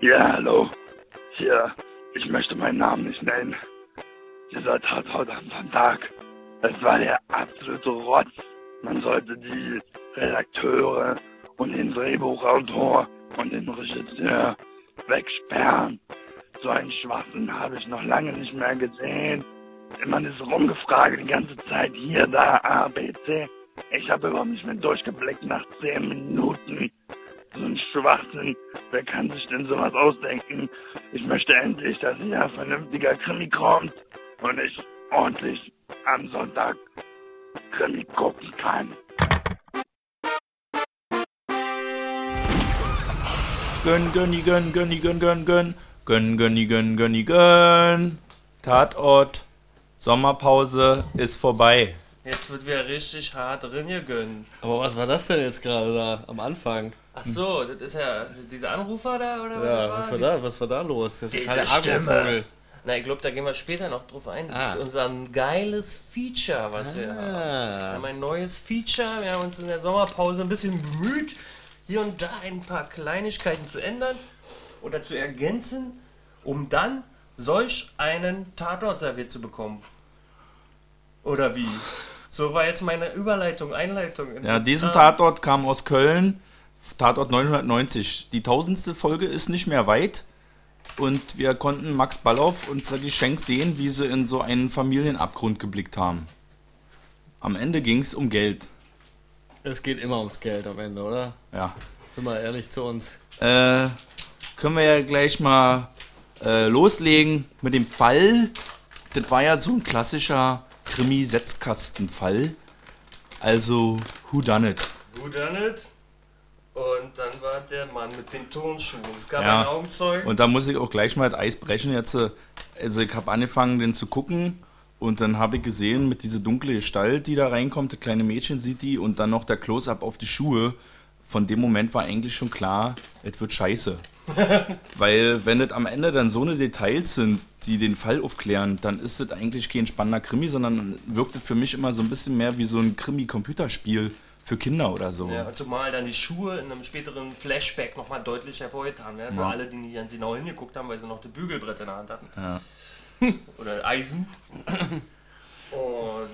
Ja, hallo. Hier, ich möchte meinen Namen nicht nennen. Dieser Tatort am Sonntag, es war der absolute Rotz. Man sollte die Redakteure und den Drehbuchautor und den Regisseur wegsperren. So einen Schwachsinn habe ich noch lange nicht mehr gesehen. Man ist rumgefragt die ganze Zeit hier, da, A, B, C. Ich habe überhaupt nicht mehr durchgeblickt nach zehn Minuten. Schwachsinn. Wer kann sich denn sowas ausdenken? Ich möchte endlich, dass hier ein vernünftiger Krimi kommt und ich ordentlich am Sonntag Krimi gucken kann. Gönn, gönni, gönn, gönni, gönn, gönn, gönn. Gönn, gönni, gönn, gönni, gönn. Tatort. Sommerpause ist vorbei. Jetzt wird wieder richtig hart drin gegönnt. Aber was war das denn jetzt gerade da am Anfang? Ach so, das ist ja dieser Anrufer da, oder Ja, was was war da? Was war da los? Der totale Stimme. Agrovogel. Na, ich glaube, da gehen wir später noch drauf ein. Das Ah. ist unser geiles Feature, was wir haben. Wir Ah. haben ein neues Feature. Wir haben uns in der Sommerpause ein bisschen bemüht, hier und da ein paar Kleinigkeiten zu ändern oder zu ergänzen, um dann solch einen Tatort serviert zu bekommen. Oder wie? So war jetzt meine Überleitung, Einleitung. in Ja, diesen Namen. Tatort kam aus Köln. Tatort 990. Die tausendste Folge ist nicht mehr weit. Und wir konnten Max Ballauf und Freddy Schenk sehen, wie sie in so einen Familienabgrund geblickt haben. Am Ende ging es um Geld. Es geht immer ums Geld am Ende, oder? Ja. Bin mal ehrlich zu uns. Äh, können wir ja gleich mal äh, loslegen mit dem Fall. Das war ja so ein klassischer Krimi-Setzkastenfall. Also, who done it? Who done it? Und dann war der Mann mit den Turnschuhen. Es gab Ja. einen Augenzeugen. Und da muss ich auch gleich mal das Eis brechen. Jetzt, also ich habe angefangen, den zu gucken. Und dann habe ich gesehen, mit dieser dunkle Gestalt, die da reinkommt, das kleine Mädchen sieht die und dann noch der Close-Up auf die Schuhe. Von dem Moment war eigentlich schon klar, es wird scheiße. Weil wenn das am Ende dann so eine Details sind, die den Fall aufklären, dann ist das eigentlich kein spannender Krimi, sondern wirkt es für mich immer so ein bisschen mehr wie so ein Krimi-Computerspiel für Kinder oder so. Ja, zumal dann die Schuhe in einem späteren Flashback nochmal deutlich hervorgetan werden. Für Ja. alle, die nicht ganz genau hingeguckt haben, weil sie noch das Bügelbrett in der Hand hatten. Ja. Oder Eisen. Und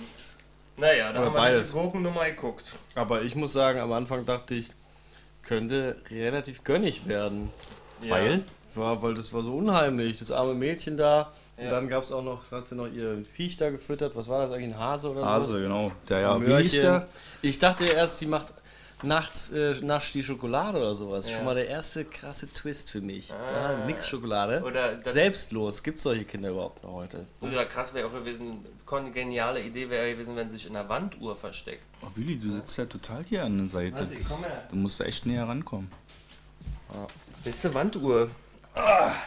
naja, da Oder haben wir beides. diese Gurkennummer geguckt. Aber ich muss sagen, am Anfang dachte ich, könnte relativ gönnig werden. Weil? War, weil das war so unheimlich. Das arme Mädchen da. Und Ja. dann gab es auch noch, hat sie noch ihr Viech da gefüttert. Was war das eigentlich? Ein Hase oder so? Hase, genau. Der ja, wie Möhrchen. hieß der? Ich dachte erst, die macht nachts äh, nascht die Schokolade oder sowas. Ja. Schon mal der erste krasse Twist für mich. Ah. Ja, nix Schokolade. Oder Selbstlos. Gibt solche Kinder überhaupt noch heute? Oder krass wäre auch gewesen, geniale Idee wäre gewesen, wenn sie sich in der Wanduhr versteckt. Oh, Billy, du sitzt ja total hier an der Seite. Warte, ich Das, komm her. du musst da echt näher rankommen. Bist du Wanduhr?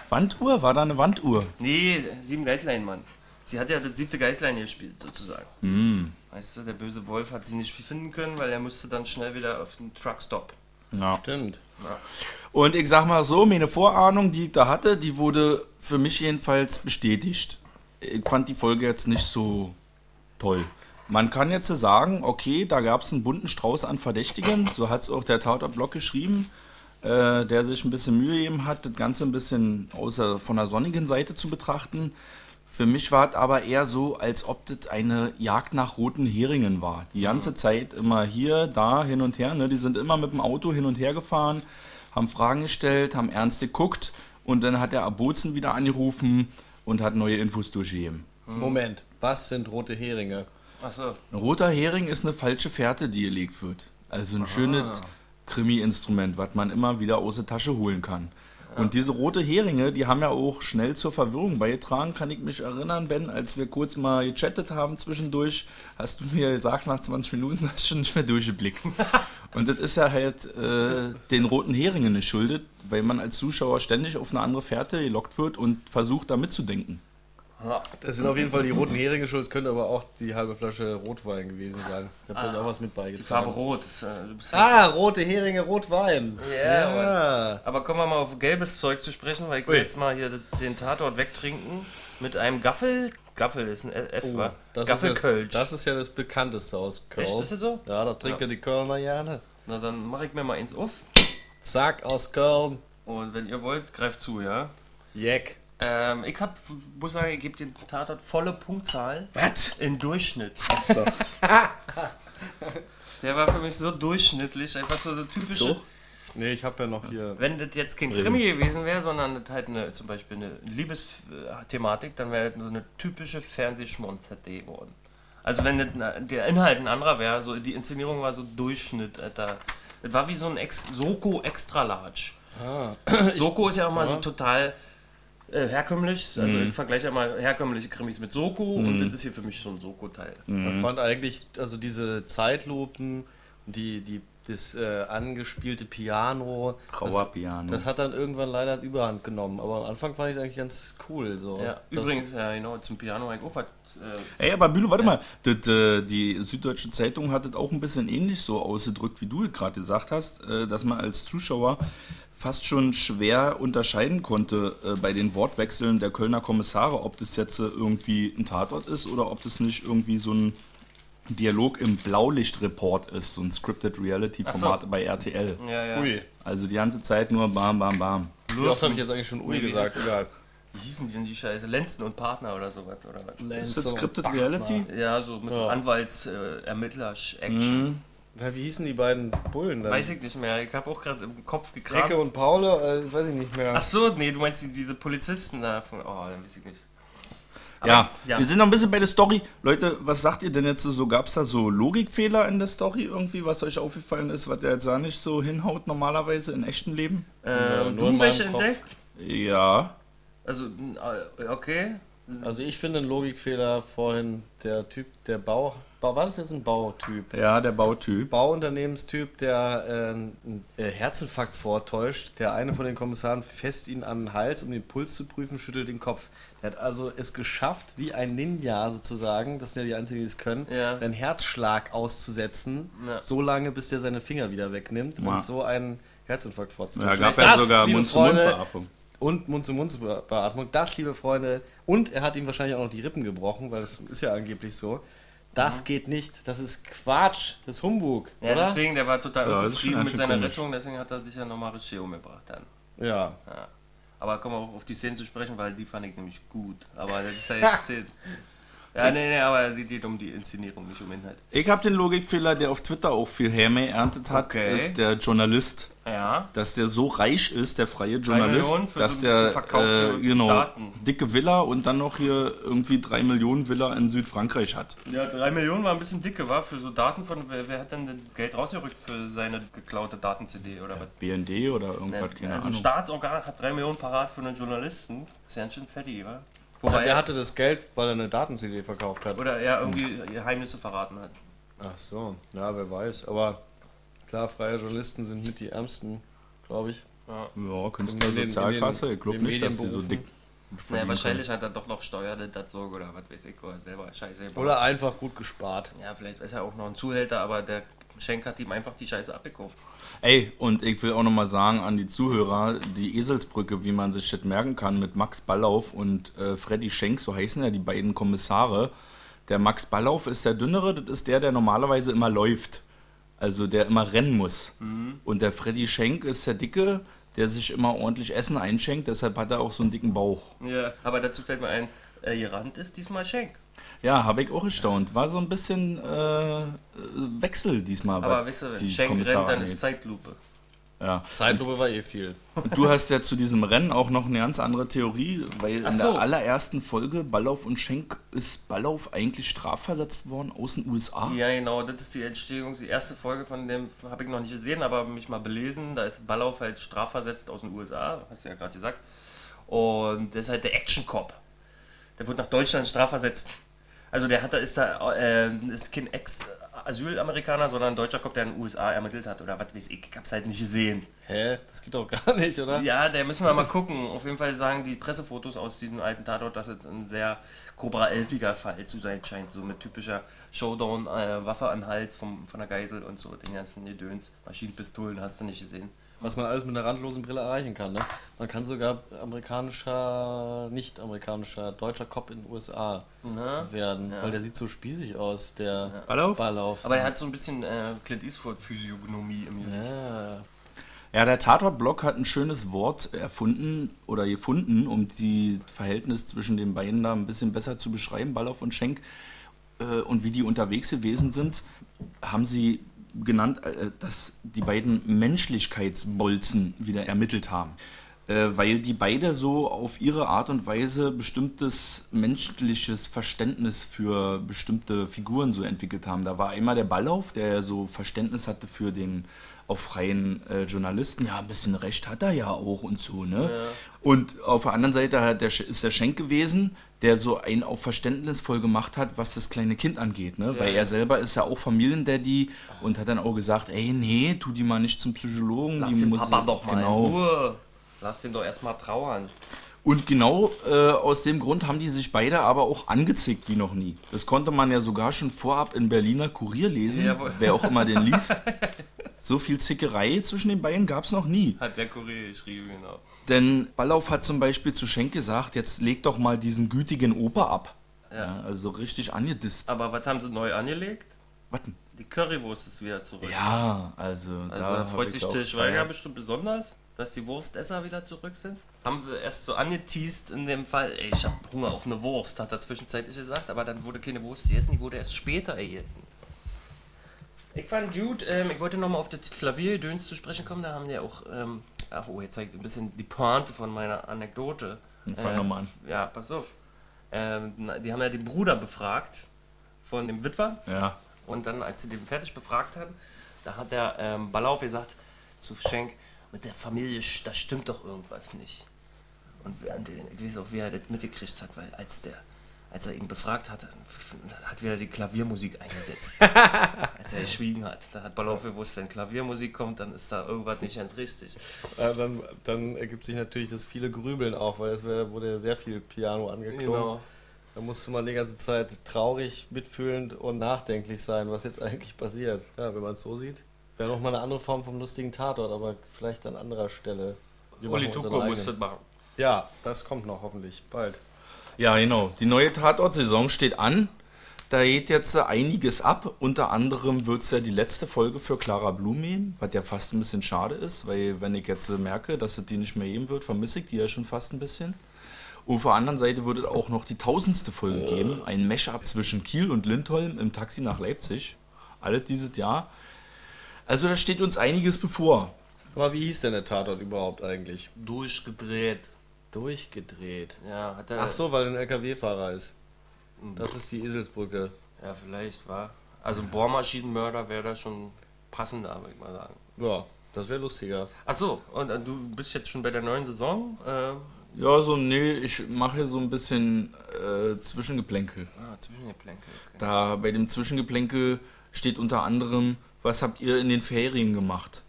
Wanduhr? War da eine Wanduhr? Nee, sieben Geißlein, Mann. Sie hat ja das siebte Geißlein gespielt, sozusagen. Hm. Weißt du, der böse Wolf hat sie nicht finden können, weil er musste dann schnell wieder auf den Truckstop. Ja. Stimmt. Und ich sag mal so, meine Vorahnung, die ich da hatte, die wurde für mich jedenfalls bestätigt. Ich fand die Folge jetzt nicht so toll. Man kann jetzt sagen, okay, da gab es einen bunten Strauß an Verdächtigen, so hat es auch der Tatort-Blog geschrieben, äh, der sich ein bisschen Mühe gegeben hat, das Ganze ein bisschen außer von der sonnigen Seite zu betrachten. Für mich war es aber eher so, als ob das eine Jagd nach roten Heringen war. Die ganze Zeit immer hier, da, hin und her. Ne? Die sind immer mit dem Auto hin und her gefahren, haben Fragen gestellt, haben ernst geguckt und dann hat der Abuzen wieder angerufen und hat neue Infos durchgegeben. Moment. Was sind rote Heringe? Achso. Ein roter Hering ist eine falsche Fährte, die gelegt wird. Also ein schönes Krimi-Instrument, was man immer wieder aus der Tasche holen kann. Und diese rote Heringe, die haben ja auch schnell zur Verwirrung beigetragen, kann ich mich erinnern, Ben, als wir kurz mal gechattet haben zwischendurch, hast du mir gesagt, nach 20 Minuten hast du schon nicht mehr durchgeblickt. Und das ist ja halt äh, den roten Heringen geschuldet, weil man als Zuschauer ständig auf eine andere Fährte gelockt wird und versucht, da mitzudenken. Das sind auf jeden Fall die roten Heringe schuld. Es könnte aber auch die halbe Flasche Rotwein gewesen sein. Da hat vielleicht auch was mit beigetragen. Die Farbe rot. Das, äh, Ah, rote Heringe, Rotwein. Ja, ja. Aber kommen wir mal auf gelbes Zeug zu sprechen, weil ich will Ui. jetzt mal hier den Tatort wegtrinken mit einem Gaffel. Gaffel ist ein F, Oh, wa? das, ist Gaffelkölsch. das, das ist ja das bekannteste aus Köln. Echt, ist das so? Ja, da trinken die Kölner gerne. Na, dann mache ich mir mal eins auf. Zack, aus Köln. Und wenn ihr wollt, greift zu, ja? Jack. Ähm, ich hab, muss sagen, ich gebe dem Tatort volle Punktzahl Was? in Durchschnitt. So. Der war für mich so durchschnittlich, einfach so eine typische. So? Nee, ich habe ja noch hier. Wenn das jetzt kein Krimi gewesen wäre, sondern das halt eine, zum Beispiel eine Liebesthematik, dann wäre das so eine typische Fernsehschmonz-CD geworden. Also wenn das, na- der Inhalt ein anderer wäre, so die Inszenierung war so Durchschnitt, Alter. Das war wie so ein Ex Soko Extra Large. Soko ist ja auch mal so total äh, herkömmlich. Also ich vergleiche ja mal herkömmliche Krimis mit Soko und das ist hier für mich so ein Soko-Teil. Man fand eigentlich, also diese Zeitlupen, die, die, das äh, angespielte Piano. Trauerpiano. Das, das hat dann irgendwann leider Überhand genommen. Aber am Anfang fand ich es eigentlich ganz cool. So. Ja, übrigens, ja, genau, zum Piano eigentlich auch was. Äh, Ey, aber Bülow, warte mal. Das, äh, die Süddeutsche Zeitung hat das auch ein bisschen ähnlich so ausgedrückt, wie du es gerade gesagt hast, äh, dass man als Zuschauer fast schon schwer unterscheiden konnte äh, bei den Wortwechseln der Kölner Kommissare, ob das jetzt äh, irgendwie ein Tatort ist oder ob das nicht irgendwie so ein Dialog im Blaulichtreport ist, so ein Scripted Reality-Format bei RTL. ja, ja. Ui. Also die ganze Zeit nur bam, bam, bam. Oft habe ich jetzt eigentlich schon Ui gesagt? Wie hießen die denn die Scheiße? Lenzen und Partner oder sowas, oder was? Ist das Scripted Reality? Ja, so mit Ja. Anwalts-Ermittler-Action. Ja, wie hießen die beiden Bullen dann? Weiß ich nicht mehr. Ich habe auch gerade im Kopf Ecke gekramt. und Paule, äh, weiß ich nicht mehr. Ach so, nee, du meinst die, diese Polizisten da von. Oh, dann weiß ich nicht. Aber, Ja, ja. wir sind noch ein bisschen bei der Story. Leute, was sagt ihr denn jetzt so? Gab es da so Logikfehler in der Story irgendwie, was euch aufgefallen ist, was der jetzt da nicht so hinhaut normalerweise in echten Leben? Äh, Ja, du in welche entdeckt? Ja. Also, äh, okay. Also ich finde einen Logikfehler vorhin, der Typ, der Bau, Bau war das jetzt ein Bautyp? Ja, der Bautyp. Bauunternehmenstyp, der äh, einen Herzinfarkt vortäuscht. Der eine von den Kommissaren fest ihn an den Hals, um den Puls zu prüfen, schüttelt den Kopf. Er hat also es geschafft, wie ein Ninja sozusagen, das sind ja die einzigen, die es können, Ja. seinen Herzschlag auszusetzen, Ja. so lange, bis der seine Finger wieder wegnimmt Ja. und so einen Herzinfarkt Ja, vorzutäuschen. gab Das, ja sogar liebe Mund-zu-Mund-Beatmung. Und Mund-zu-Mund-Beatmung. Das, liebe Freunde, und er hat ihm wahrscheinlich auch noch die Rippen gebrochen, weil das ist ja angeblich so. Das geht nicht. Das ist Quatsch. Das ist Humbug. Ja, oder? deswegen, der war total Ja, unzufrieden mit seiner komisch. Rettung, deswegen hat er sich ja nochmal richtig umgebracht dann. Ja. Ja. Aber kommen wir auch auf die Szenen zu sprechen, weil die fand ich nämlich gut. Aber das ist ja jetzt Szenen. Ja, nee, nee, aber die geht um die Inszenierung, nicht um Inhalt. Ich habe den Logikfehler, der auf Twitter auch viel Häme erntet hat, Okay. ist der Journalist. Ja. Dass der so reich ist, der freie Journalist, dass so der äh, genau, Daten. dicke Villa und dann noch hier irgendwie drei Millionen Villa in Südfrankreich hat. Ja, drei Millionen war ein bisschen dicke, war für so Daten von. Wer, wer hat denn das Geld rausgerückt für seine geklaute Daten-CD oder was? BND oder irgendwas, keine also ein. Staatsorgan hat drei Millionen parat für einen Journalisten. Ist ja ganz schön fettig, wa? Ja, Wobei der hatte das Geld, weil er eine Daten-CD verkauft hat. Oder er irgendwie Geheimnisse verraten hat. Ach so. Ja, wer weiß. Aber klar, freie Journalisten sind mit die ärmsten, glaube ich. Ja, den- Künstlersozialkasse, ich glaube nicht, dass die so dick Naja, wahrscheinlich hat er doch noch Steuern dazu oder was weiß ich, wo er selber Scheiße. Oder einfach gut gespart. Ja, vielleicht ist er auch noch ein Zuhälter, aber der Schenk hat ihm einfach die Scheiße abgekauft. Ey, und ich will auch nochmal sagen an die Zuhörer, die Eselsbrücke, wie man sich das merken kann, mit Max Ballauf und äh, Freddy Schenk, so heißen ja die beiden Kommissare. Der Max Ballauf ist der dünnere, das ist der, der normalerweise immer läuft. Also der immer rennen muss. Und der Freddy Schenk ist der dicke, der sich immer ordentlich Essen einschenkt, deshalb hat er auch so einen dicken Bauch. Ja, aber dazu fällt mir ein, äh, gerannt ist diesmal Schenk. Ja, habe ich auch erstaunt. War so ein bisschen äh, Wechsel diesmal. Aber wisst ihr, wenn die Schenk rennt, dann ist. Zeitlupe. Ja. Zeitlupe war eh viel. Und du hast ja zu diesem Rennen auch noch eine ganz andere Theorie, weil Ach in so. der allerersten Folge Ballauf und Schenk ist Ballauf eigentlich strafversetzt worden aus den USA. Ja, genau, das ist die Entstehung. Die erste Folge von dem habe ich noch nicht gesehen, aber mich mal belesen. Da ist Ballauf halt strafversetzt aus den USA, hast du ja gerade gesagt. Und das ist halt der Action Cop. Der wird nach Deutschland strafversetzt. Also der hat da ist da äh, ist kein Ex-Asylamerikaner, sondern ein deutscher Cop, der in den USA ermittelt hat oder was weiß ich. Ich hab's halt nicht gesehen. Hä? Das geht doch gar nicht, oder? Ja, der müssen wir mal gucken. Auf jeden Fall sagen die Pressefotos aus diesem alten Tatort, dass es ein sehr Cobra 11iger Fall zu sein scheint. So mit typischer Showdown, äh, Waffe an Hals vom, von der Geisel und so, den ganzen Gedöns. Maschinenpistolen hast du nicht gesehen. Was man alles mit einer randlosen Brille erreichen kann, ne? Man kann sogar amerikanischer, nicht amerikanischer, deutscher Cop in den USA Na? werden, Ja. weil der sieht so spießig aus, der Ballauf? Ballauf. Aber er hat so ein bisschen äh, Clint Eastwood-Physiognomie im Gesicht. ja. Ja, der Tatort-Blog hat ein schönes Wort erfunden oder gefunden, um die Verhältnis zwischen den beiden da ein bisschen besser zu beschreiben, Ballauf und Schenk, äh, und wie die unterwegs gewesen sind, haben sie genannt, äh, dass die beiden Menschlichkeitsbolzen wieder ermittelt haben. Äh, weil die beide so auf ihre Art und Weise bestimmtes menschliches Verständnis für bestimmte Figuren so entwickelt haben. Da war einmal der Ballauf, der so Verständnis hatte für den auch freien äh, Journalisten. Ja, ein bisschen Recht hat er ja auch und so, ne? Und auf der anderen Seite hat der, ist der Schenk gewesen, der so einen auch verständnisvoll gemacht hat, was das kleine Kind angeht, ne? Weil er selber ist ja auch Familiendaddy und hat dann auch gesagt, ey, nee, tu die mal nicht zum Psychologen. Lass die den muss- Papa doch mal genau. in Ruhe. Lass den doch erstmal trauern. Und genau äh, aus dem Grund haben die sich beide aber auch angezickt wie noch nie. Das konnte man ja sogar schon vorab in Berliner Kurier lesen, Jawohl. wer auch immer den liest. So viel Zickerei zwischen den beiden gab es noch nie. Hat der Kurier geschrieben, genau. Denn Ballauf hat zum Beispiel zu Schenk gesagt, jetzt leg doch mal diesen gütigen Opa ab. Ja, also so richtig angedisst. Aber was haben sie neu angelegt? Warten. Die Currywurst ist wieder zurück. Ja, also, Also da freut ich sich Til Schweiger bestimmt besonders, dass die Wurstesser wieder zurück sind. Haben sie erst so angeteased in dem Fall, ey, ich hab Hunger auf eine Wurst, hat er zwischenzeitlich gesagt, aber dann wurde keine Wurst gegessen, die wurde erst später gegessen. Ich fand Jude, ähm, ich wollte nochmal auf das Klaviergedöns zu sprechen kommen, da haben die auch, ähm, ach oh, jetzt zeigt ein bisschen die Pointe von meiner Anekdote. Fang Äh, noch mal an. Ja, pass auf. Ähm, die haben ja den Bruder befragt von dem Witwer. Ja. Und dann, als sie den fertig befragt haben, da hat der ähm, Ballauf gesagt zu Schenk, mit der Familie, da stimmt doch irgendwas nicht. Und ich weiß auch, wie er das mitgekriegt hat, weil als der, als er ihn befragt hat, hat wieder die Klaviermusik eingesetzt. als er geschwiegen hat. Da hat Ballauf gewusst, wenn Klaviermusik kommt, dann ist da irgendwas nicht ganz richtig. Ja, dann, dann ergibt sich natürlich das viele Grübeln auch, weil es wurde ja sehr viel Piano angeklungen. Genau. Da musste man die ganze Zeit traurig, mitfühlend und nachdenklich sein, was jetzt eigentlich passiert. Ja, wenn man es so sieht. Wäre nochmal eine andere Form vom lustigen Tatort, aber vielleicht an anderer Stelle. Wir Uli Tuko muss das machen. Ja, das kommt noch hoffentlich bald. Ja, genau. Die neue Tatort-Saison steht an. Da geht jetzt einiges ab. Unter anderem wird es ja die letzte Folge für Clara Blum geben, was ja fast ein bisschen schade ist, weil wenn ich jetzt merke, dass es die nicht mehr geben wird, vermisse ich die ja schon fast ein bisschen. Und auf der anderen Seite wird es auch noch die tausendste Folge geben. Ein Mashup zwischen Kiel und Lindholm im Taxi nach Leipzig. Alles dieses Jahr. Also da steht uns einiges bevor. Aber wie hieß denn der Tatort überhaupt eigentlich? Durchgedreht. Durchgedreht. Ja, hat er. Ach so, weil er ein LKW-Fahrer ist. Das ist die Eselsbrücke. Ja, vielleicht war. Also Bohrmaschinenmörder wäre da schon passender, würde ich mal sagen. Ja, das wäre lustiger. Ach so, und äh, du bist jetzt schon bei der neuen Saison? Äh, Ja, so, nee, ich mache so ein bisschen äh, Zwischengeplänkel. ah, Zwischengeplänkel. Okay. Da bei dem Zwischengeplänkel steht unter anderem, was habt ihr in den Ferien gemacht?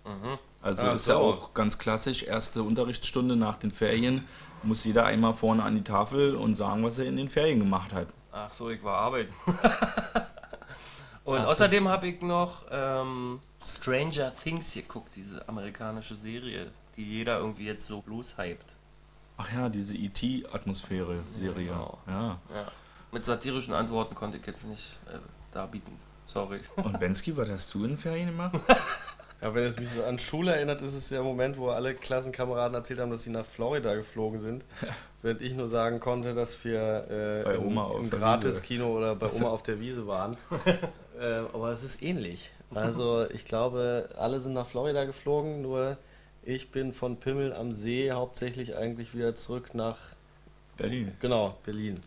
Also Ach ist so. ja auch ganz klassisch, erste Unterrichtsstunde nach den Ferien muss jeder einmal vorne an die Tafel und sagen, was er in den Ferien gemacht hat. Ach so, ich war arbeiten. und Ach, außerdem habe ich noch ähm, Stranger Things geguckt, diese amerikanische Serie, die jeder irgendwie jetzt so loshypt. Ach ja, diese E.T.-Atmosphäre-Serie. Genau. Ja. Ja. Mit satirischen Antworten konnte ich jetzt nicht äh, darbieten. Sorry. Und Bensky, was hast du in Ferien gemacht? Ja, wenn es mich so an Schule erinnert, ist es der Moment, wo alle Klassenkameraden erzählt haben, dass sie nach Florida geflogen sind. Während ich nur sagen konnte, dass wir äh, Bei im, Oma auf im der Gratis-Kino oder bei Oma auf der Wiese waren. äh, aber es ist ähnlich. Also ich glaube, alle sind nach Florida geflogen, nur ich bin von Pimmel am See hauptsächlich eigentlich wieder zurück nach, Berlin. genau, Berlin.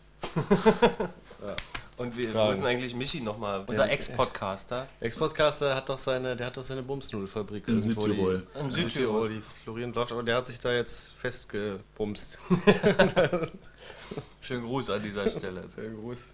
Und wir Fragen. müssen eigentlich Michi nochmal, unser. Ex-Podcaster, Ex-Podcaster hat doch seine, der hat doch seine Bumsnudelfabrik In irgendwo, Südtirol. Die, In Südtirol. Südtirol, die florieren läuft, aber der hat sich da jetzt festgebumst. schönen Gruß an dieser Stelle. Schönen Gruß.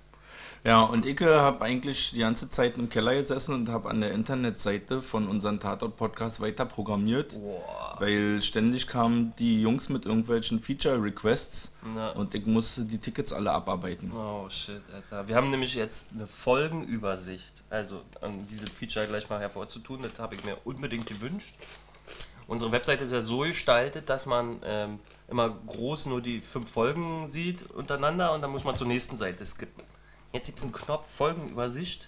Ja, und ich habe eigentlich die ganze Zeit im Keller gesessen und habe an der Internetseite von unserem Tatort-Podcast weiter programmiert. Boah. Weil ständig kamen die Jungs mit irgendwelchen Feature-Requests und ich musste die Tickets alle abarbeiten. Oh shit, Alter. Wir haben nämlich jetzt eine Folgenübersicht. Also an diesem Feature gleich mal hervorzutun, das habe ich mir unbedingt gewünscht. Unsere Webseite ist ja so gestaltet, dass man ähm, immer groß nur die fünf Folgen sieht untereinander und dann muss man zur nächsten Seite skippen. Jetzt gibt es einen Knopf Folgenübersicht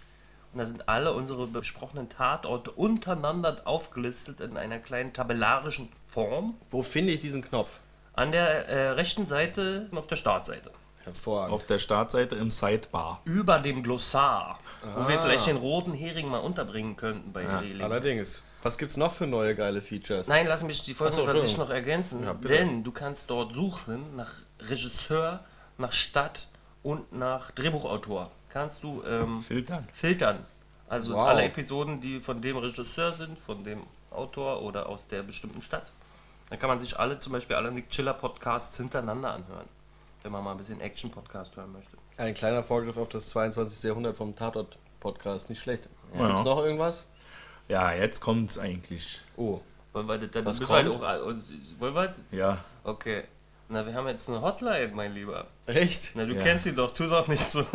Und da sind alle unsere besprochenen Tatorte untereinander aufgelistet in einer kleinen tabellarischen Form. Wo finde ich diesen Knopf? An der äh, rechten Seite und auf der Startseite. Hervorragend. Auf der Startseite im Sidebar. Über dem Glossar, wo wir vielleicht den roten Hering mal unterbringen könnten bei Reling. Allerdings. Was gibt's noch für neue geile Features? Nein, lass mich die Ach so, noch ergänzen. Ja, denn du kannst dort suchen nach Regisseur, nach Stadt und nach Drehbuchautor. Kannst du ähm, Filtern. filtern. Also Wow. alle Episoden, die von dem Regisseur sind, von dem Autor oder aus der bestimmten Stadt. Dann kann man sich alle, zum Beispiel alle Nick Chiller Podcasts hintereinander anhören. Wenn man mal ein bisschen Action-Podcast hören möchte. Ein kleiner Vorgriff auf das 22. Jahrhundert vom Tatort-Podcast. Nicht schlecht. Ja. Gibt's noch irgendwas? Ja, jetzt kommt's eigentlich. Oh. Wollen wir das, dann Was müssen wir halt kommt? auch, uns- wollen wir das? Ja. Okay. Na, wir haben jetzt eine Hotline, mein Lieber. Echt? Na, du Ja. kennst sie doch, tu doch nicht so.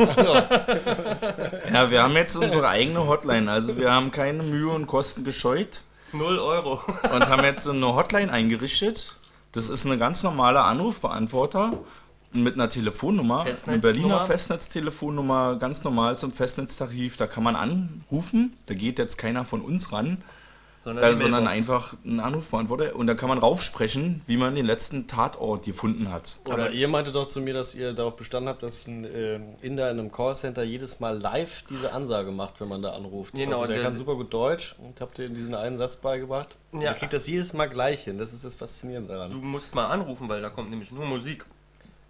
Ja, wir haben jetzt unsere eigene Hotline. Also wir haben keine Mühe und Kosten gescheut Null Euro. und haben jetzt eine Hotline eingerichtet. Das ist eine ganz normale Anrufbeantworter mit einer Telefonnummer, eine? Berliner Festnetztelefonnummer, ganz normal zum Festnetztarif. Da kann man anrufen. Da geht jetzt keiner von uns ran, Sondern, da, die sondern einfach ein Anrufbeantworter. Und da kann man raufsprechen, wie man den letzten Tatort gefunden hat. Aber ihr meinte doch zu mir, dass ihr darauf bestanden habt, dass ein äh, Inder in einem Callcenter jedes Mal live diese Ansage macht, wenn man da anruft. Genau, also der, der- kann super gut Deutsch und habt ihr diesen einen Satz beigebracht. Ja. Der kriegt das jedes Mal gleich hin. Das ist das Faszinierende daran. Du musst mal anrufen, weil da kommt nämlich nur Musik.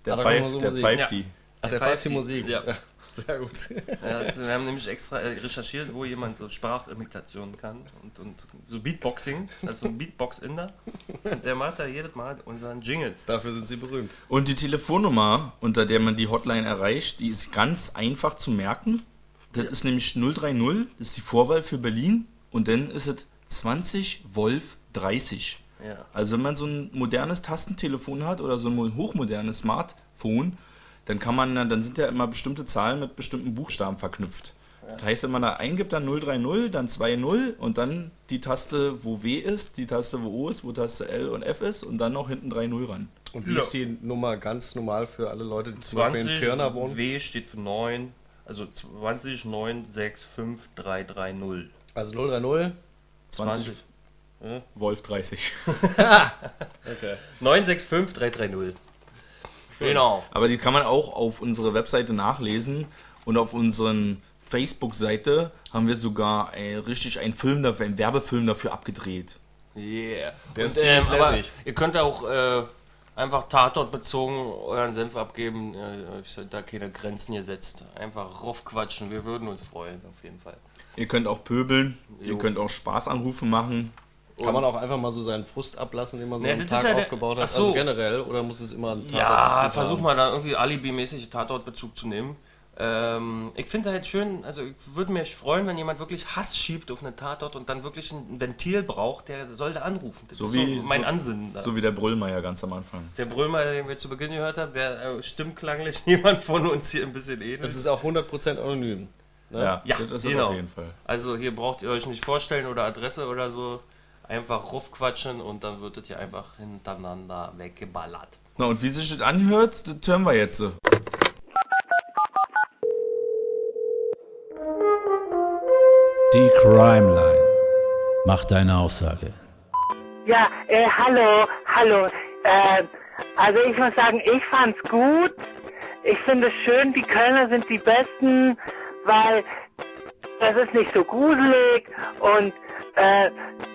Der Ah, pfeift, so der Musik. pfeift Ja. die. Ach, der pfeift pfeift die die- Musik. ja. Sehr gut. Ja, also wir haben nämlich extra äh, recherchiert, wo jemand so Sprachimitationen kann und, und so Beatboxing, also ein Beatbox-Inder. Der macht da jedes Mal unseren Jingle. Dafür sind sie berühmt. Und die Telefonnummer, unter der man die Hotline erreicht, die ist ganz einfach zu merken. Das ist nämlich 030, das ist die Vorwahl für Berlin. Und dann ist es 20 Wolf 30. Ja. Also wenn man so ein modernes Tastentelefon hat oder so ein hochmodernes Smartphone, dann kann man, dann sind ja immer bestimmte Zahlen mit bestimmten Buchstaben verknüpft. Das heißt, wenn man da eingibt, dann 030, dann 20 und dann die Taste, wo W ist, die Taste, wo O ist, wo Taste L und F ist und dann noch hinten 30 ran. Und wie Ja. ist die Nummer ganz normal für alle Leute, die zum Beispiel in 20 Pirna wohnen? W steht für 9, also 20 9 6 5 3 3 0. Also 030. 20 20. Ja. Wolf 30. Okay. 9 6 5 3 3 0. Genau. Aber die kann man auch auf unsere Webseite nachlesen und auf unseren Facebook-Seite haben wir sogar äh, richtig einen Film dafür, einen Werbefilm dafür abgedreht. Yeah. Der Und, ist ähm, aber lässig. ihr könnt auch äh, einfach tatortbezogen euren Senf abgeben. Äh, ich seid da keine Grenzen gesetzt. Einfach raufquatschen. Wir würden uns freuen, auf jeden Fall. Ihr könnt auch pöbeln, ihr Jo. könnt auch Spaßanrufe machen. Kann man auch einfach mal so seinen Frust ablassen, den man so das ist Tag ja der- aufgebaut hat? Ach so. Also generell? Oder muss es immer ein Tag Ja, versuch mal da irgendwie alibimäßig Tatortbezug zu nehmen. Ähm, ich finde es halt schön, also ich würde mich freuen, wenn jemand wirklich Hass schiebt auf einen Tatort und dann wirklich ein Ventil braucht, der soll da anrufen. Das So ist wie- so mein so- Ansinnen. Da. So wie der Brüllmeier ganz am Anfang. der Brömer, den wir zu Beginn gehört haben, der äh, stimmklanglich jemand von uns hier ein bisschen ähnelt. Es ist auch 100% anonym. Ne? Ja, Ja, das ist genau. auf jeden Fall. Also hier braucht ihr euch nicht vorstellen oder Adresse oder so. Einfach rufquatschen und dann wird es hier einfach hintereinander weggeballert. Na und wie sich das anhört, das hören wir jetzt. Die Crime Line. Mach deine Aussage. Ja, äh, hallo, hallo. Äh, also ich muss sagen, ich fand's gut. Ich finde es schön, die Kölner sind die Besten, weil das ist nicht so gruselig und äh,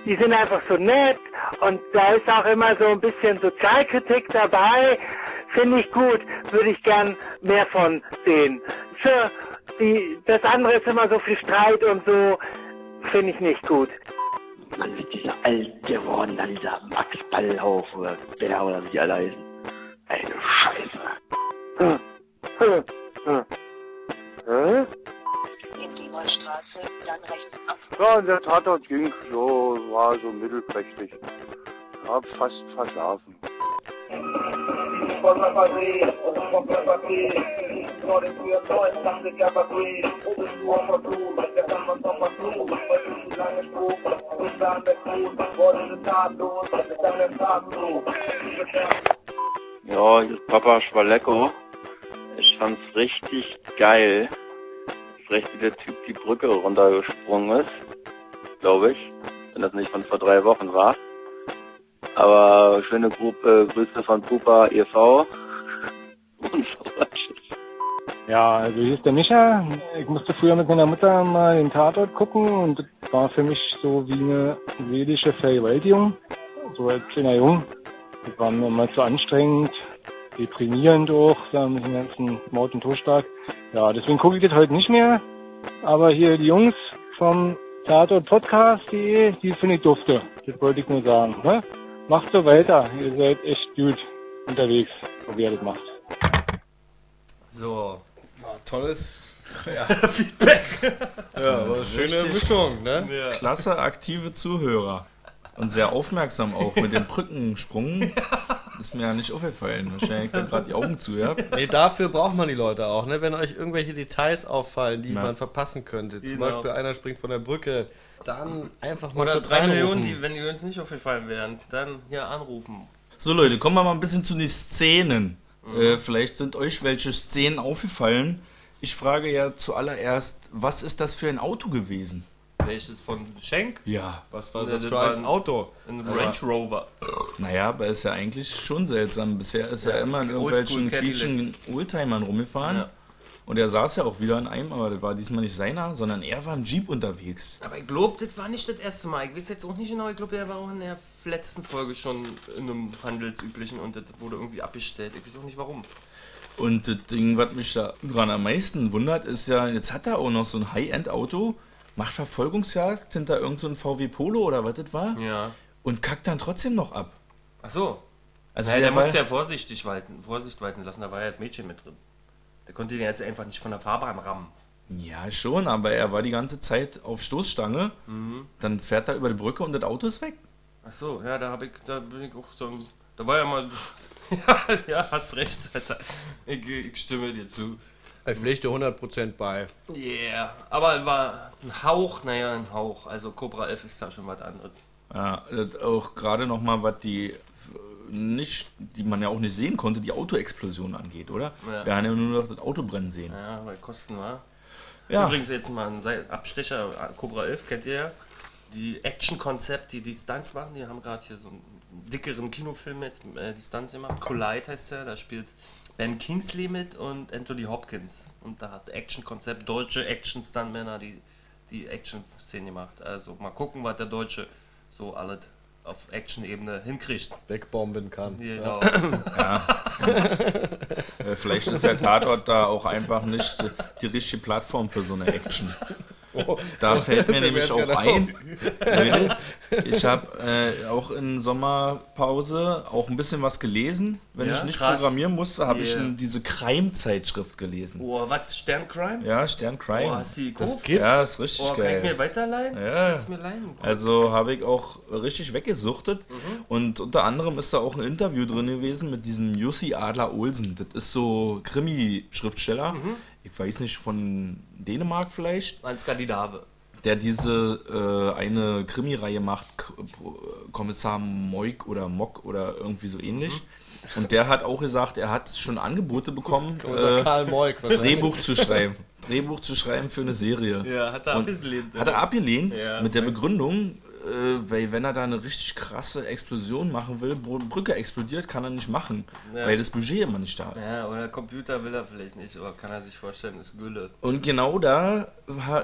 die sind einfach so nett und da ist auch immer so ein bisschen Sozialkritik dabei. Finde ich gut, würde ich gern mehr von sehen. Für die, das andere ist immer so viel Streit und so, finde ich nicht gut. Mann, mit dieser alt geworden, da dieser Max Ballhauf oder Bär oder wie alle heißen. Eine Scheiße. Hm. Hm. Hm. Hm? In die Neustraße, dann rechts ab. Ja, und der Tatort ging so, war so mittelprächtig. Hab fast verschlafen. Ja, hier ist Papa Schwalecko. Ich fand's richtig geil. Spricht, wie der Typ die Brücke runtergesprungen ist. Glaube ich. Wenn das nicht von vor drei Wochen war. Aber schöne Gruppe, Grüße von Pupa e.V. Und so weiter. Ja, also hier ist der Micha. Ich musste früher mit meiner Mutter mal den Tatort gucken und das war für mich so wie eine seelische Vergewaltigung. So als kleiner Jung. Das war mir immer zu anstrengend, deprimierend auch, mit dem ganzen Mord und Totschlag. Ja, deswegen gucke ich das heute nicht mehr. Aber hier die Jungs vom Tatortpodcast.de, die finde ich dufte. Das wollte ich nur sagen. Ne? Macht so weiter. Ihr seid echt gut unterwegs, so wie ihr das macht. So. War tolles ja, Feedback. ja, aber schöne Richtig. Mischung, ne? Ja. Klasse aktive Zuhörer. Und sehr aufmerksam auch mit dem Brückensprung. Ist mir ja nicht aufgefallen. Wahrscheinlich da gerade die Augen zu, ja. Nee, dafür braucht man die Leute auch, ne? Wenn euch irgendwelche Details auffallen, die Ja. man verpassen könnte. Zum Genau. Beispiel einer springt von der Brücke, dann einfach mal Oder kurz drei Millionen, die, wenn die uns nicht aufgefallen wären, dann hier anrufen. So Leute, kommen wir mal ein bisschen zu den Szenen. Äh, vielleicht sind euch welche Szenen aufgefallen. Ich frage ja zuallererst, was ist das für ein Auto gewesen? Welches von Schenk? Ja. Was war das das für war ein Auto? Ein Range Rover. Naja, aber ist ja eigentlich schon seltsam. Bisher ist er immer in irgendwelchen quietschigen Oldtimern rumgefahren. Ja. Und er saß ja auch wieder in einem, aber das war diesmal nicht seiner, sondern er war im Jeep unterwegs. Aber ich glaube, das war nicht das erste Mal. Ich weiß jetzt auch nicht genau. Ich glaube, der war auch in der letzten Folge schon in einem handelsüblichen und das wurde irgendwie abgestellt. Ich weiß auch nicht warum. Und das Ding, was mich da dran am meisten wundert, ist ja, jetzt hat er auch noch so ein High-End-Auto, macht Verfolgungsjagd hinter irgend so ein VW Polo oder was das war Ja. und kackt dann trotzdem noch ab. Ach so. Also naja, der war- musste ja vorsichtig walten, Vorsicht walten lassen. Da war ja das Mädchen mit drin. Der konnte den jetzt einfach nicht von der Fahrbahn rammen. Ja, schon, aber er war die ganze Zeit auf Stoßstange. Mhm. Dann fährt er über die Brücke und das Auto ist weg. Ach so, ja, da habe ich, da bin ich auch so. Da war ja mal. ja, ja, hast recht, Alter. Ich, ich stimme dir zu. Ich pflichte 100% bei. Yeah, aber war ein Hauch, naja, ein Hauch. Also Cobra 11 ist da schon was anderes. Ja, das auch gerade noch mal, was die nicht, die man ja auch nicht sehen konnte, die Autoexplosion angeht, oder? Ja. Wir haben ja nur noch das Auto brennen sehen. Ja, weil Kosten war. Ja. Übrigens jetzt mal ein Abstecher, Cobra 11 kennt ihr ja. Die Action-Konzept, die die Stunts machen, die haben gerade hier so einen dickeren Kinofilm jetzt, äh, die Stunts gemacht. Collide heißt der, da spielt Ben Kingsley mit und Anthony Hopkins. Und da hat Action-Konzept, deutsche Action-Stuntmänner, die die Action-Szene gemacht. Also mal gucken, was der Deutsche so alles auf Action-Ebene hinkriegt. Wegbomben kann. Genau. Äh, Vielleicht ist der Tatort da auch einfach nicht die richtige Plattform für so eine Action. Da fällt mir nämlich auch ein, Leute, ich habe äh, auch in Sommerpause auch ein bisschen was gelesen. Wenn Ja, ich nicht krass. programmieren musste, habe ich Yeah. in diese Crime-Zeitschrift gelesen. Oh, was? Sterncrime? Ja, Stern Crime. Oh, hast du die das gibt's? Ja, ist richtig Oh, kann ich geil. mir weiterleihen? Ja. Kannst du mir leihen? Also habe ich auch richtig weggesuchtet. Mhm. Und unter anderem ist da auch ein Interview drin gewesen mit diesem Jussi Adler Olsen. Das ist so Krimi-Schriftsteller. Mhm. Ich weiß nicht, von Dänemark vielleicht. Ein Skandinave. Der diese äh, eine Krimi-Reihe macht, K Kommissar Moik oder Mock oder irgendwie so ähnlich. Mhm. Und der hat auch gesagt, er hat schon Angebote bekommen, Kommissar Karl Moik, was Drehbuch zu schreiben. Drehbuch zu schreiben für eine Serie. Ja, hat er Und abgelehnt. Hat er abgelehnt Ja. mit der Begründung, äh, weil wenn er da eine richtig krasse Explosion machen will, Br Brücke explodiert, kann er nicht machen, Ja. weil das Budget immer nicht da ist. Ja, oder Computer will er vielleicht nicht, aber kann er sich vorstellen, ist Gülle. Und genau da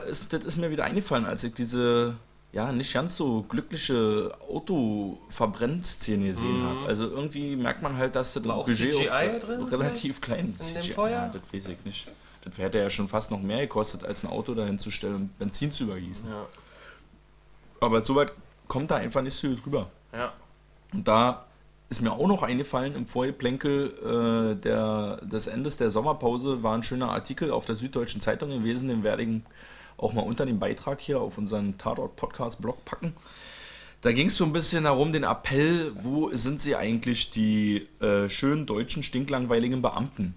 ist, das ist mir wieder eingefallen, als ich diese ja nicht ganz so glückliche Autoverbrennszene gesehen Mhm. habe. Also irgendwie merkt man halt, dass das auch Budget CGI auch relativ klein In dem CGI, Feuer? Ja, das weiß ich nicht. Das hätte ja schon fast noch mehr gekostet, als ein Auto dahin zu stellen und Benzin zu übergießen. Ja. Aber so weit kommt da einfach nicht so viel drüber. Ja. Und da ist mir auch noch eingefallen, im Vorgeplänkel äh, der, des Endes der Sommerpause war ein schöner Artikel auf der Süddeutschen Zeitung gewesen, den werde ich auch mal unter dem Beitrag hier auf unseren Tatort-Podcast-Blog packen. Da ging es so ein bisschen darum, den Appell, wo sind sie eigentlich, die äh, schönen deutschen, stinklangweiligen Beamten?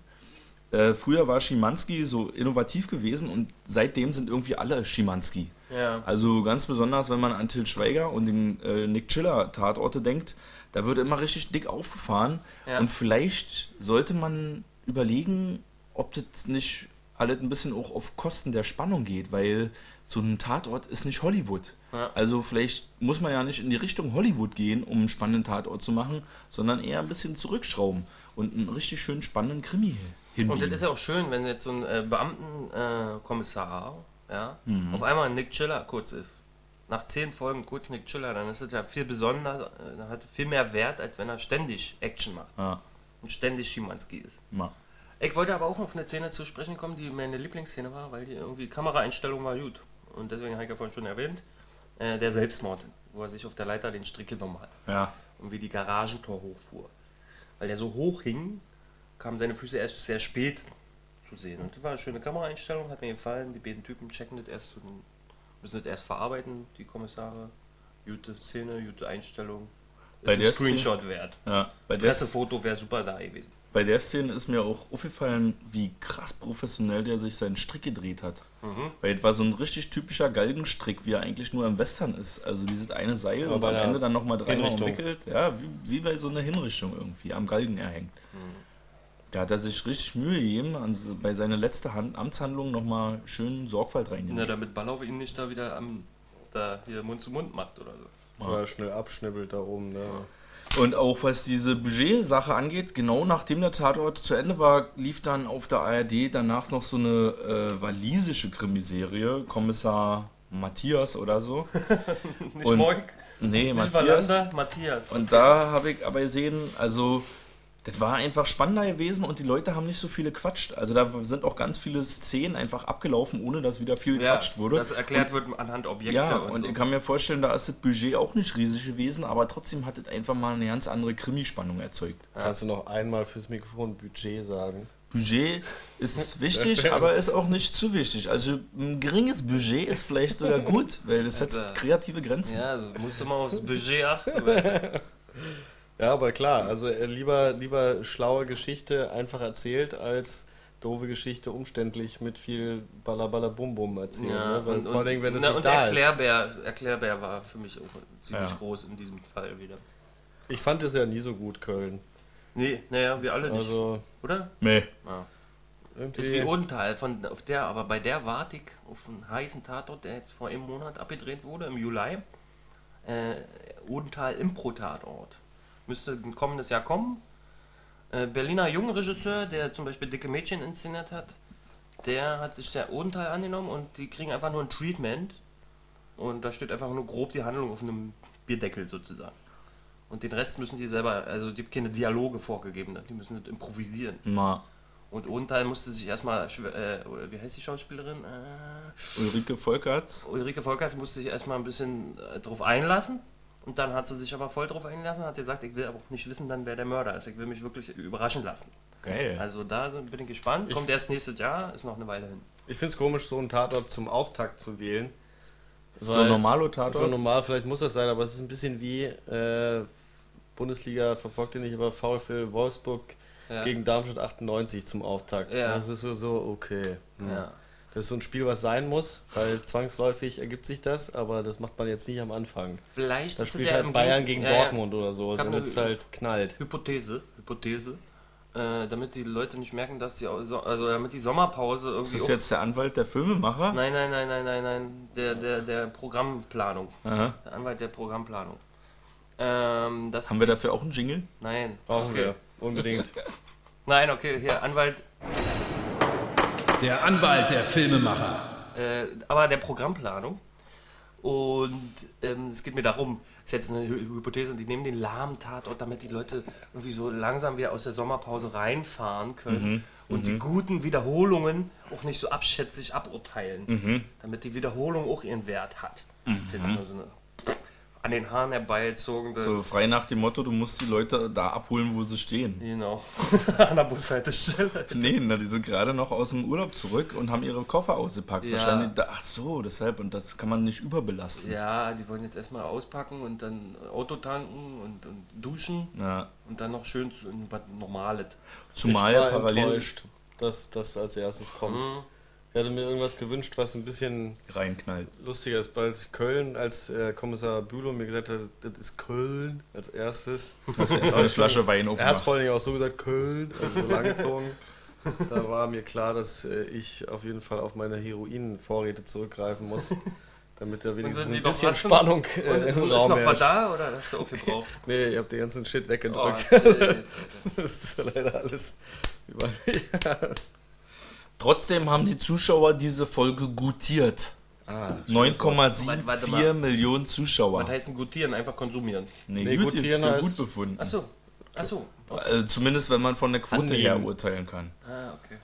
Äh, früher war Schimanski so innovativ gewesen und seitdem sind irgendwie alle Schimanski. Ja. Also ganz besonders, wenn man an Til Schweiger und den äh, Nick Chiller Tatorte denkt, da wird immer richtig dick aufgefahren. Ja. Und vielleicht sollte man überlegen, ob das nicht alles ein bisschen auch auf Kosten der Spannung geht, weil so ein Tatort ist nicht Hollywood. Ja. Also vielleicht muss man ja nicht in die Richtung Hollywood gehen, um einen spannenden Tatort zu machen, sondern eher ein bisschen zurückschrauben und einen richtig schön spannenden Krimi hinbiegen. Und das ist ja auch schön, wenn jetzt so ein äh, Beamtenkommissar äh, ja, Mhm. auf einmal ein Nick Chiller kurz ist. Nach zehn Folgen kurz Nick Chiller, dann ist es ja viel besonder, äh, hat viel mehr Wert, als wenn er ständig Action macht Ja. und ständig Schimanski ist. Ma. Ich wollte aber auch auf eine Szene zu sprechen kommen, die meine Lieblingsszene war, weil die irgendwie Kameraeinstellung war gut. Und deswegen habe ich ja vorhin schon erwähnt, äh, der Selbstmord, wo er sich auf der Leiter den Strick genommen hat Ja. und wie die Garagentor hochfuhr. Weil der so hoch hing, kamen seine Füße erst sehr spät zu sehen. Und das war eine schöne Kameraeinstellung, hat mir gefallen. Die beiden Typen checken das erst, so, müssen das erst verarbeiten, die Kommissare. Gute Szene, gute Einstellung. Bei Ist der ein Screenshot Szene- wert. Ja, bei der Pressefoto wäre super da gewesen. Bei der Szene ist mir auch aufgefallen, wie krass professionell der sich seinen Strick gedreht hat. Mhm. Weil es war so ein richtig typischer Galgenstrick, wie er eigentlich nur im Western ist. Also dieses eine Seil Ja, und am der Ende dann nochmal dreimal umwickelt. Ja, wie, wie bei so einer Hinrichtung irgendwie, am Galgen erhängt. Da hat er sich richtig Mühe gegeben, an, se- bei seiner letzten Hand, Amtshandlung nochmal schön Sorgfalt Na, reingenommen. damit Ballauf ihn nicht da wieder am da hier Mund zu Mund macht oder so. Oder schnell abschnibbelt da oben. Ne? Und auch was diese Budget-Sache angeht, genau nachdem der Tatort zu Ende war, lief dann auf der ARD danach noch so eine äh, walisische Krimiserie, Kommissar Matthias oder so. Nicht Und- Moik, Nee, nicht Matthias. Wallander, Matthias. Und da habe ich aber gesehen, also das war einfach spannender gewesen und die Leute haben nicht so viele gequatscht. Also da sind auch ganz viele Szenen einfach abgelaufen, ohne dass wieder viel ja, gequatscht wurde. das erklärt wird anhand Objekte Ja, und, und so. ich kann mir vorstellen, da ist das Budget auch nicht riesig gewesen, aber trotzdem hat es einfach mal eine ganz andere Krimispannung erzeugt. Kannst du noch einmal fürs Mikrofon Budget sagen? Budget ist wichtig, aber ist auch nicht zu wichtig. Also ein geringes Budget ist vielleicht sogar gut, weil es setzt Alter. kreative Grenzen. Ja, also musst du mal aufs Budget achten. Ja, aber klar, also äh, lieber, lieber schlaue Geschichte einfach erzählt, als doofe Geschichte umständlich mit viel Balla Bum Bum erzählen. Ja, ne? Weil und, vor allem, wenn das na, nicht und da ist. Erklärbär, Erklärbär war für mich auch ziemlich Ja. groß in diesem Fall wieder. Ich fand es ja nie so gut, Köln. Nee, naja, wir alle nicht. Also oder? Nee. Ja. irgendwie. Ist wie Odenthal, von, auf der, aber bei der warte ich auf einen heißen Tatort, der jetzt vor einem Monat abgedreht wurde, im Juli. Äh, Odenthal Impro-Tatort. Müsste ein kommendes Jahr kommen. Äh, Berliner Jungregisseur, der zum Beispiel Dicke Mädchen inszeniert hat, der hat sich der Odenthal angenommen und die kriegen einfach nur ein Treatment. Und da steht einfach nur grob die Handlung auf einem Bierdeckel sozusagen. Und den Rest müssen die selber, also die haben keine Dialoge vorgegeben, die müssen das improvisieren. Mal Und Odenthal musste sich erstmal, äh, wie heißt die Schauspielerin? Äh, Ulrike Volkerts. Ulrike Volkers musste sich erstmal ein bisschen äh, drauf einlassen. Und dann hat sie sich aber voll drauf eingelassen, hat gesagt, ich will aber auch nicht wissen, dann wer der Mörder ist. Ich will mich wirklich überraschen lassen. Geil. Also da sind, bin ich gespannt. Ich- Kommt erst nächstes Jahr, ist noch eine Weile hin. Ich finde es komisch, so einen Tatort zum Auftakt zu wählen. So ein normalo So Tatort. normal, vielleicht muss das sein, aber es ist ein bisschen wie äh, Bundesliga, verfolgt ihr nicht, aber VfL Wolfsburg Ja. gegen Darmstadt 98 zum Auftakt. Ja. Das ist so, so okay. Hm. Ja. Das ist so ein Spiel, was sein muss, weil zwangsläufig ergibt sich das, aber das macht man jetzt nicht am Anfang. Vielleicht Da ist es spielt ja halt im Bayern gegen ja, ja. Dortmund oder so, damit es halt knallt. Hypothese, Hypothese. Äh, damit die Leute nicht merken, dass die, also damit die Sommerpause irgendwie. Ist das jetzt der Anwalt der Filmemacher? Nein, nein, nein, nein, nein, nein. Der, der, der Programmplanung. Aha. Der Anwalt der Programmplanung. Ähm, das Haben wir dafür auch einen Jingle? Nein. Brauchen okay. wir, unbedingt. Nein, okay, hier, Anwalt. Der Anwalt der Filmemacher. Äh, aber der Programmplanung. Und ähm, es geht mir darum, ist jetzt eine Hy- Hypothese, die nehmen den lahmen Tatort, damit die Leute irgendwie so langsam wieder aus der Sommerpause reinfahren können Mhm, und die guten Wiederholungen auch nicht so abschätzig aburteilen, Mhm. damit die Wiederholung auch ihren Wert hat. Das ist jetzt nur so eine an den Haaren herbeizogene. So frei nach dem Motto, du musst die Leute da abholen, wo sie stehen. Genau. An der Bushaltestelle. Nee, na, die sind gerade noch aus dem Urlaub zurück und haben ihre Koffer ausgepackt. Ja. Wahrscheinlich, da- ach so, deshalb, und das kann man nicht überbelasten. Ja, die wollen jetzt erstmal auspacken und dann Auto tanken und, und duschen Ja. und dann noch schön was Normales. Zumal ich war parallel enttäuscht, dass das als erstes kommt. Mhm. Ich hatte mir irgendwas gewünscht, was ein bisschen reinknallt. lustiger ist. Weil Köln, als äh, Kommissar Bülow mir gesagt hat, das ist Köln als erstes. Erst mal eine Flasche Wein Er hat es vor allem auch so gesagt, Köln, also so langgezogen. Da war mir klar, dass äh, ich auf jeden Fall auf meine Heroinvorräte zurückgreifen muss, damit da wenigstens ein noch bisschen ratzen? Spannung Und äh, ist im noch Raum was herrscht. da oder hast du aufgebraucht? Nee, ich habe den ganzen Shit weggedrückt. Oh, shit. das ist ja leider alles über Trotzdem haben die Zuschauer diese Folge gutiert. Ah, Warte, warte 9,74 mal. Millionen Zuschauer. Was heißt denn gutieren? Einfach konsumieren. Nee, Nee, gut, gutieren heißt- gut befunden. Achso. Achso. Okay. Also zumindest wenn man von der Quote Annehmen. her urteilen kann. Ah, okay.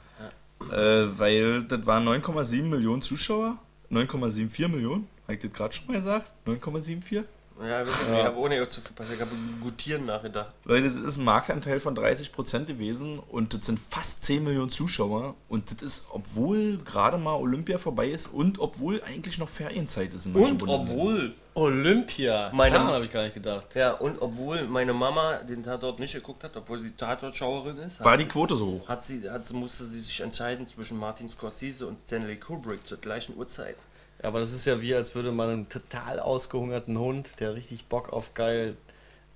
Ja. Äh, weil das waren 9,7 Millionen Zuschauer. 9,74 Millionen. Habe ich das gerade schon mal gesagt? 9,74? Ja, wirklich, ich habe ohne zu viel passiert. Ich habe gutieren nachgedacht. Leute, das ist ein Marktanteil von 30% gewesen und das sind fast 10 Millionen Zuschauer. Und das ist, obwohl gerade mal Olympia vorbei ist und obwohl eigentlich noch Ferienzeit ist in Und obwohl, Olympia. Meine- Daran habe ich gar nicht gedacht. ja, und obwohl meine Mama den Tatort nicht geguckt hat, obwohl sie Tatortschauerin ist, War hat, die Quote so hoch? hat sie, hat, musste sie sich entscheiden zwischen Martin Scorsese und Stanley Kubrick zur gleichen Uhrzeit. Ja, aber das ist ja wie, als würde man einen total ausgehungerten Hund, der richtig Bock auf geil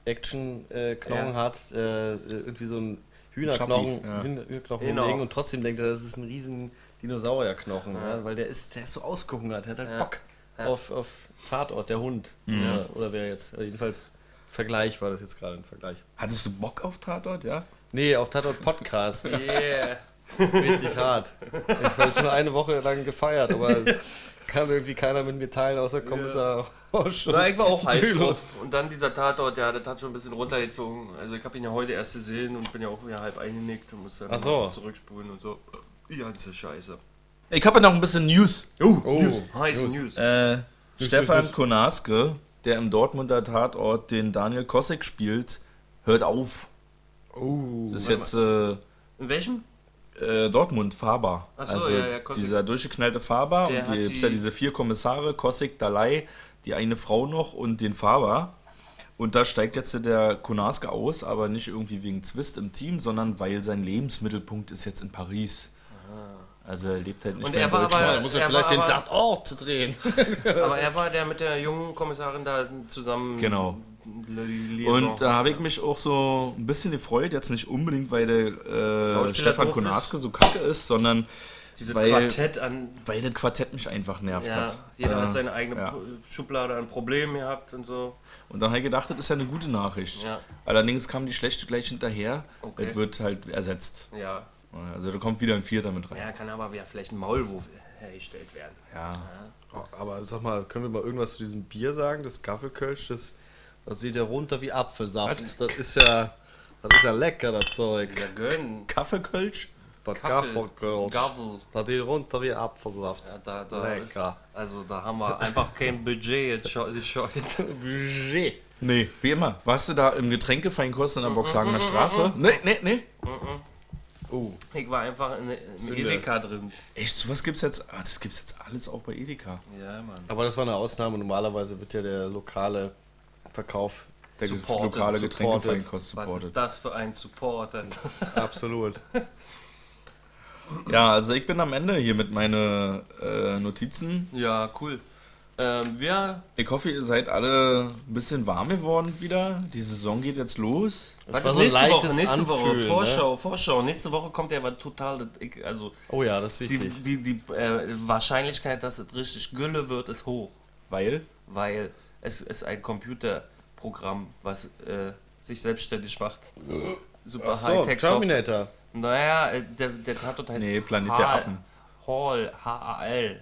Action-Knochen Ja. hat, äh, irgendwie so einen Hühnerknochen, ja. Hühnerknochen Genau. hinlegen und trotzdem denkt er, das ist ein riesen Dinosaurierknochen, ja. weil der ist, der ist so ausgehungert, der hat halt. Bock auf, auf Tatort, der Hund. Ja, oder wer jetzt, jedenfalls Vergleich war das jetzt gerade ein Vergleich. Hattest du Bock auf Tatort, ja? Nee, auf Tatort Podcast. Yeah. Richtig hart. Ich war schon eine Woche lang gefeiert, aber es kann irgendwie keiner mit mir teilen, außer Kommissar Horsch. und Na, ich war auch heiß Bülow. drauf. Und dann dieser Tatort, ja, das hat schon ein bisschen runtergezogen. Also ich habe ihn ja heute erst gesehen und bin ja auch wieder halb eingenickt und muss dann Ach so. zurückspulen und so. Die ganze Scheiße. Ich habe ja noch ein bisschen News. Oh, Heiße News. News. Äh, Stefan News. Konaske, der im Dortmunder Tatort den Daniel Kosek spielt, hört auf. Oh. Das ist jetzt äh, In welchem? Äh, Dortmund Faber. Ach so, also ja, ja, dieser durchgeknallte Faber Der und die, die- ja diese vier Kommissare, Kosek, Dalai, die eine Frau noch und den Faber. Und da steigt jetzt der Konaske aus, aber nicht irgendwie wegen Zwist im Team, sondern weil sein Lebensmittelpunkt ist jetzt in Paris. Also er lebt halt nicht Und mehr er in war Deutschland. aber- Da muss er Er vielleicht war den Tatort drehen. Aber er war der mit der jungen Kommissarin da zusammen. Genau. Und da habe ich mich auch so ein bisschen gefreut, jetzt nicht unbedingt, weil der äh, Stefan. Konaske so kacke ist, sondern Dieses weil, Quartett an. weil das Quartett mich einfach nervt Ja, hat. jeder Äh, hat seine eigene ja. Schublade an Problemen gehabt und so. Und dann habe ich gedacht, das ist ja eine gute Nachricht. Ja. Allerdings kam die schlechte gleich hinterher. Okay. Es wird halt ersetzt. Ja. Also da kommt wieder ein Vierter mit rein. Ja, kann aber ja vielleicht ein Maulwurf hergestellt werden. Ja. Aber sag mal, können wir mal irgendwas zu diesem Bier sagen? Das Gaffelkölsch, das, das sieht ja runter wie Apfelsaft. Das ist ja, das ist ja lecker, das Zeug. Ja, gönn. Kaffeekölsch? Das. Gaffel. Das geht runter wie Apfelsaft. Ja, da, da, Lecker. Also da haben wir einfach kein Budget jetzt. Budget. Nee, wie immer. Warst du da im Getränkefeinkost in der Boxhagener Straße? Nee, nee, nee. Oh, Ich war einfach in, Sünde. Edeka drin. Echt, sowas gibt's jetzt. Ah, das gibt's jetzt alles auch bei Edeka. Ja, Mann. aber das war eine Ausnahme. Normalerweise wird ja der lokale Verkauf Der Supported, lokale supported. Getränkefeinkost Was supportet. ist das für ein Support? absolut. Ja, also ich bin am Ende hier mit meinen äh, Notizen. Ja, cool. Ähm, wir. Ich hoffe, ihr seid alle ein bisschen warm geworden wieder. Die Saison geht jetzt los. Das was war ist so ein nächste Woche? leichtes Nächste Woche. Anfühlen, ne? Vorschau, Vorschau. Nächste Woche kommt ja was total. das- Also Oh ja, das ist die, wichtig. die, die äh, Wahrscheinlichkeit, dass es richtig Gülle wird, ist hoch. Weil? Weil es ist ein Computerprogramm, was äh, sich selbstständig macht. Super Ach so, Hightech. Terminator. Naja, äh, der, der Tatort heißt Nee, Planet der Affen. Hall, H-A-L.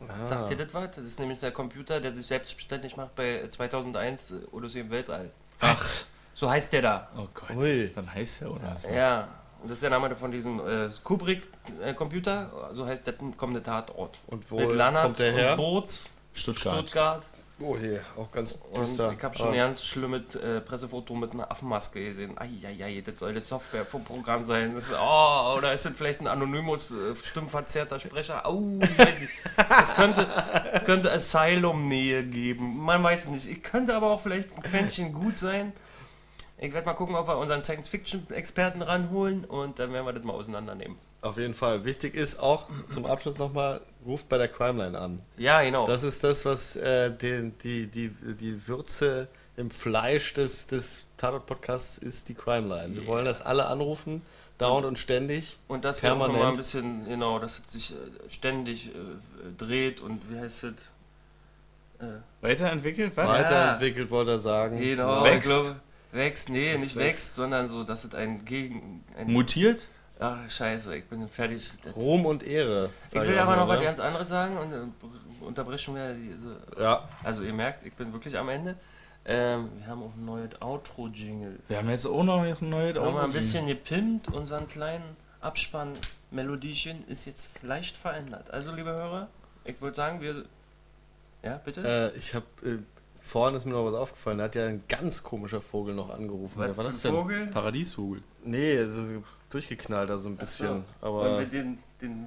Ah. Sagt ihr das was? Das ist nämlich der Computer, der sich selbstständig macht bei 2001 äh, Odyssee im Weltall. Was? So heißt der da. Oh Gott. Ui. Dann heißt er oder so. Ja, und das ist der Name von diesem äh, Kubrick-Computer. so heißt der kommende Tatort. Und wo Mit Lannert kommt der her? und Boots, Stuttgart. Stuttgart. Oh je, auch ganz Und düster. ich habe schon Ah. ein ganz schlimmes äh, Pressefoto mit einer Affenmaske gesehen. Eieiei, das soll das Software vom Programm sein. Das oh, oder ist das vielleicht ein Anonymous, äh, stimmverzerrter Sprecher? Au, ich weiß nicht. Es könnte, es könnte Asylum-Nähe geben. Man weiß es nicht. Ich könnte aber auch vielleicht ein Quäntchen gut sein. Ich werde mal gucken, ob wir unseren Science-Fiction-Experten ranholen und dann werden wir das mal auseinandernehmen. Auf jeden Fall. Wichtig ist auch zum Abschluss nochmal, ruft bei der Crimeline an. Ja, genau. Das ist das, was äh, den, die, die, die Würze im Fleisch des, des Tatort-Podcasts ist, die Crimeline. Wir wollen, dass alle anrufen, dauernd und ständig. Und das wir auch noch mal ein permanent. bisschen, genau, dass es sich äh, ständig äh, dreht und wie heißt es? Äh, Weiterentwickelt? Was? Weiterentwickelt, wollte er sagen. Genau, Wächst. ich glaube, wächst, nee, Es nicht wächst. wächst, sondern so, dass es ein Gegen... Ein, Mutiert? Ach, scheiße, ich bin fertig. Ruhm und Ehre. Ich will auch aber mal, noch was ne? ganz anderes sagen und äh, unterbrechen wir diese... Ja. Also ihr merkt, ich bin wirklich am Ende. Ähm, wir haben auch ein neues Outro-Jingle. Wir haben jetzt auch noch ein neues Wir haben mal ein Outro-Jingle. bisschen gepimpt, unseren kleinen Abspann-Melodiechen ist jetzt leicht verändert. Also, liebe Hörer, ich würde sagen, wir. Ja, bitte? Äh, ich habe äh, vorhin ist mir noch was aufgefallen. Da hat ja ein ganz komischer Vogel noch angerufen. Was war für das ein denn? Vogel? Paradiesvogel. Nee, also so durchgeknallt da so ein Ach bisschen. so. Aber Und mit den, den,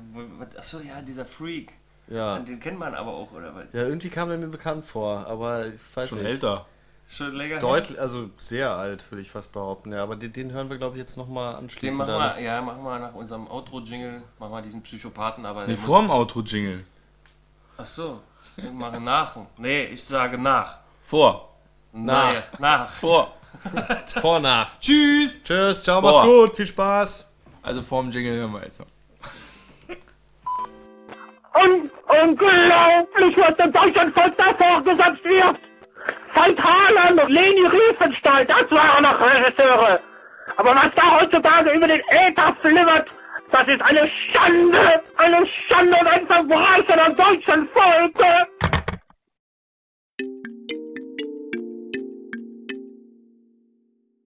achso, ja, dieser Freak. Ja. Den kennt man aber auch, oder was? ja, irgendwie kam der mir bekannt vor. Aber ich weiß Schon nicht. älter. Schon länger Deutlich, also sehr alt, würde ich fast behaupten. Ja, aber den, den hören wir, glaube ich, jetzt nochmal Den anschließend. machen dann. wir, ja, machen wir nach unserem Outro-Jingle, machen wir diesen Psychopathen, aber. Nee, vor dem Outro-Jingle. Ach so, ich mache nach. Nee, ich sage nach. Vor. Nach. Nee, nach. Vor. Vor, nach. Tschüss. Tschüss, ciao, Vor. macht's gut, viel Spaß. Also vor dem Jingle hören wir jetzt noch. Un unglaublich, was dem Deutschlandvolk da vorgesetzt wird. Veit Haaland und Leni Riefenstahl, das waren noch Regisseure. Aber was da heutzutage über den Äther flimmert, das ist eine Schande, eine Schande und ein Verbrechen am deutschen Volke.